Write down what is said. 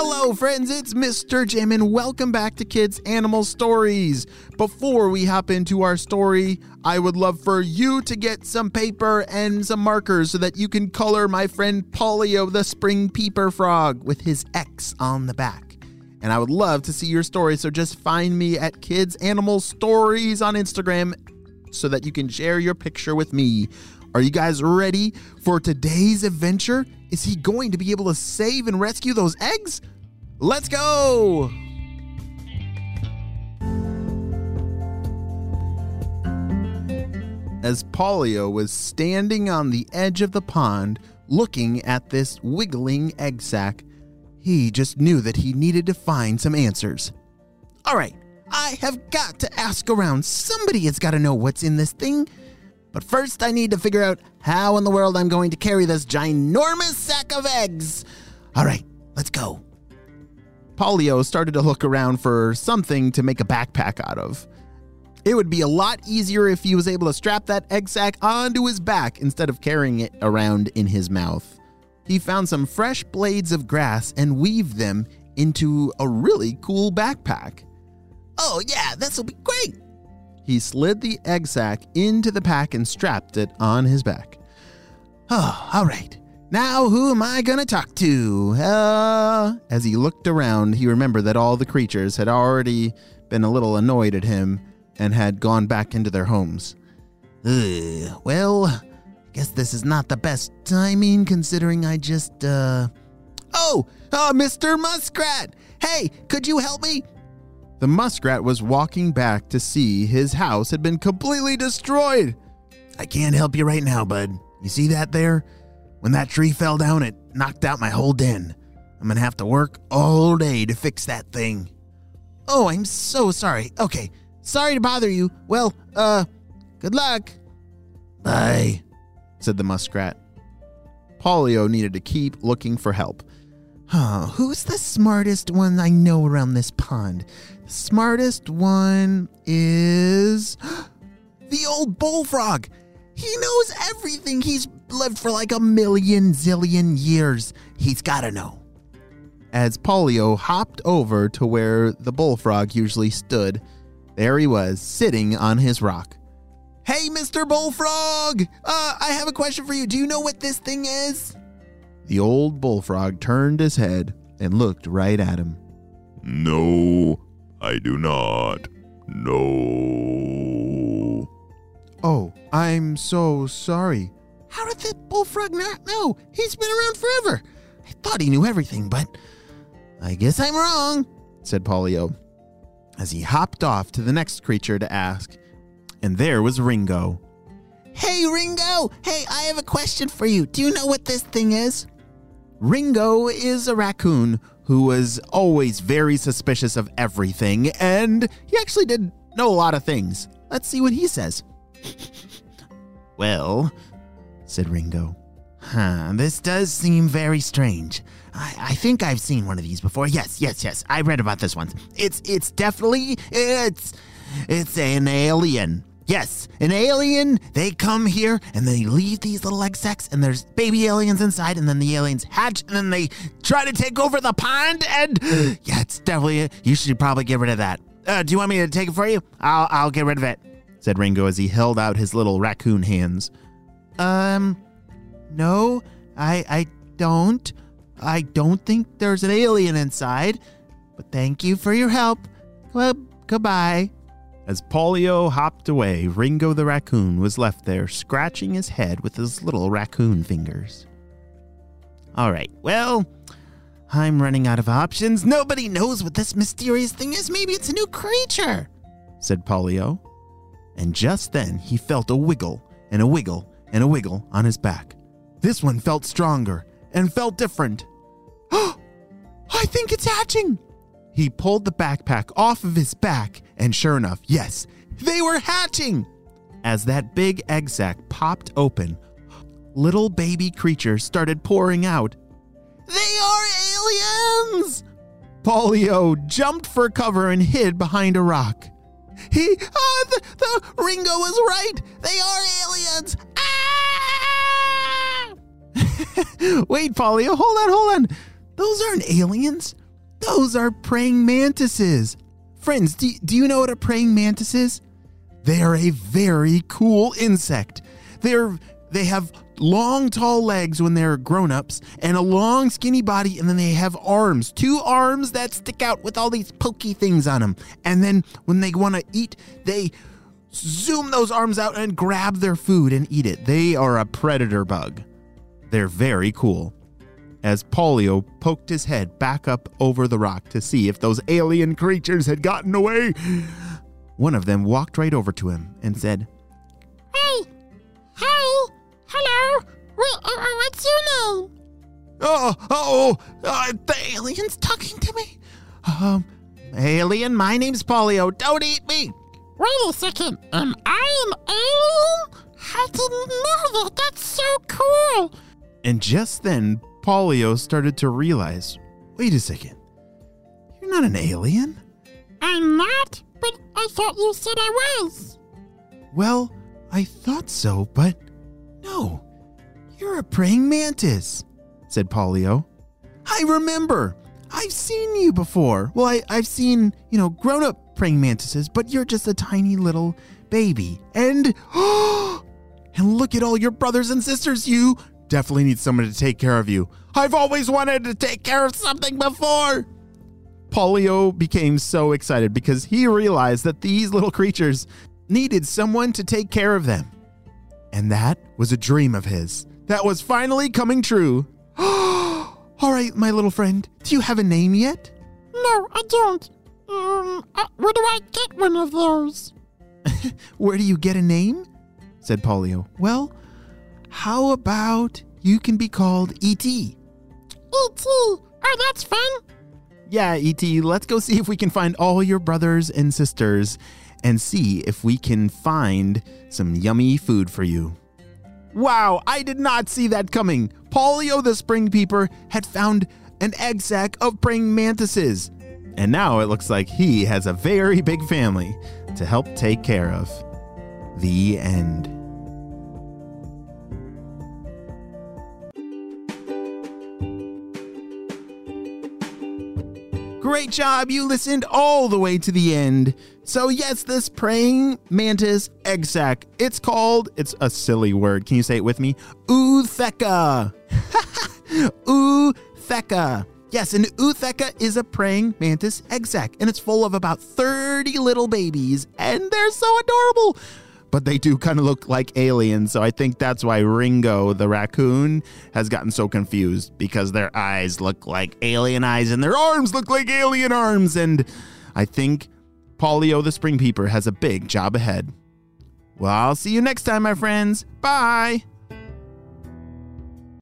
Hello, friends, it's Mr. Jim, and welcome back to Kids Animal Stories. Before we hop into our story, I would love for you to get some paper and some markers so that you can color my friend Paulio the spring peeper frog with his X on the back. And I would love to see your story, so just find me at Kids Animal Stories on Instagram so that you can share your picture with me. Are you guys ready for today's adventure? Is he going to be able to save and rescue those eggs? Let's go! As Paulio was standing on the edge of the pond looking at this wiggling egg sack, he just knew that he needed to find some answers. All right, I have got to ask around. Somebody has got to know what's in this thing. But first, I need to figure out how in the world I'm going to carry this ginormous sack of eggs. All right, let's go. Paulio started to look around for something to make a backpack out of. It would be a lot easier if he was able to strap that egg sack onto his back instead of carrying it around in his mouth. He found some fresh blades of grass and weaved them into a really cool backpack. Oh, yeah, this'll be great, he slid the egg sack into the pack and strapped it on his back. Oh, all right. Now, who am I to talk to? Uh, as he looked around, he remembered that all the creatures had already been a little annoyed at him and had gone back into their homes. Ugh, well, I guess this is not the best timing considering I just, uh. Oh, uh, Mr. Muskrat! Hey, could you help me? The muskrat was walking back to see his house had been completely destroyed. I can't help you right now, bud. You see that there? When that tree fell down, it knocked out my whole den. I'm gonna have to work all day to fix that thing. Oh, I'm so sorry. Okay, sorry to bother you. Well, uh, good luck. Bye, said the muskrat. Paulio needed to keep looking for help. Huh, who's the smartest one I know around this pond? The smartest one is the old bullfrog. He knows everything. He's lived for like a million zillion years. He's got to know. As Paulio hopped over to where the bullfrog usually stood, there he was, sitting on his rock. Hey, Mr. Bullfrog! Uh, I have a question for you. Do you know what this thing is? The old bullfrog turned his head and looked right at him. No, I do not. No. Oh, I'm so sorry. How did the bullfrog not know? He's been around forever. I thought he knew everything, but I guess I'm wrong, said Paulio, as he hopped off to the next creature to ask. And there was Ringo. Hey, Ringo! Hey, I have a question for you. Do you know what this thing is? Ringo is a raccoon who was always very suspicious of everything, and he actually did know a lot of things. Let's see what he says. well, said Ringo. Huh, this does seem very strange. I, I think I've seen one of these before. Yes, yes, yes. I read about this once. It's it's definitely it's it's an alien. Yes, an alien, they come here and they leave these little egg sacs and there's baby aliens inside and then the aliens hatch and then they try to take over the pond and yeah, it's definitely, you should probably get rid of that. Uh, do you want me to take it for you? I'll, I'll get rid of it, said Ringo as he held out his little raccoon hands. Um, no, I, I don't. I don't think there's an alien inside, but thank you for your help. Well, goodbye. As Paulio hopped away, Ringo the raccoon was left there scratching his head with his little raccoon fingers. All right, well, I'm running out of options. Nobody knows what this mysterious thing is. Maybe it's a new creature, said Paulio. And just then he felt a wiggle and a wiggle and a wiggle on his back. This one felt stronger and felt different. I think it's hatching, he pulled the backpack off of his back, and sure enough, yes, they were hatching! As that big egg sac popped open, little baby creatures started pouring out. They are aliens! Paulio jumped for cover and hid behind a rock. He, ah, the, the Ringo was right. They are aliens. Ah! Wait, Paulio, hold on, hold on. Those aren't aliens. Those are praying mantises. Friends, do, do you know what a praying mantis is? They are a very cool insect. They're they have long tall legs when they're grown-ups and a long skinny body and then they have arms, two arms that stick out with all these pokey things on them. And then when they want to eat, they zoom those arms out and grab their food and eat it. They are a predator bug. They're very cool. As Paulio poked his head back up over the rock to see if those alien creatures had gotten away, one of them walked right over to him and said, Hey! Hey! Hello! Wait, uh, uh, what's your name? Oh, oh, uh, the alien's talking to me. Um, alien, my name's Paulio. Don't eat me. Wait a second. Am I an alien? I didn't know that. That's so cool. And just then, Paulio started to realize wait a second. You're not an alien. I'm not, but I thought you said I was. Well, I thought so, but no. You're a praying mantis, said Paulio. I remember. I've seen you before. Well, I, I've seen, you know, grown up praying mantises, but you're just a tiny little baby. And, and look at all your brothers and sisters. You definitely need someone to take care of you. I've always wanted to take care of something before. Paulio became so excited because he realized that these little creatures needed someone to take care of them. And that was a dream of his that was finally coming true. All right, my little friend, do you have a name yet? No, I don't. Um, uh, where do I get one of those? Where do you get a name? said Paulio. Well, how about you can be called E.T.? E.T. Oh, that's fun. Yeah, E.T., let's go see if we can find all your brothers and sisters and see if we can find some yummy food for you. Wow, I did not see that coming. Paulio the Spring Peeper had found an egg sack of praying mantises. And now it looks like he has a very big family to help take care of. The end. Great job. You listened all the way to the end. So, yes, this praying mantis egg sac. It's called, it's a silly word. Can you say it with me? Ootheca. Ootheca. Yes, an ootheca is a praying mantis egg sac, and it's full of about 30 little babies, and they're so adorable. But they do kind of look like aliens, so I think that's why Ringo the raccoon has gotten so confused because their eyes look like alien eyes and their arms look like alien arms. And I think Paulio oh, the Spring Peeper has a big job ahead. Well, I'll see you next time, my friends. Bye.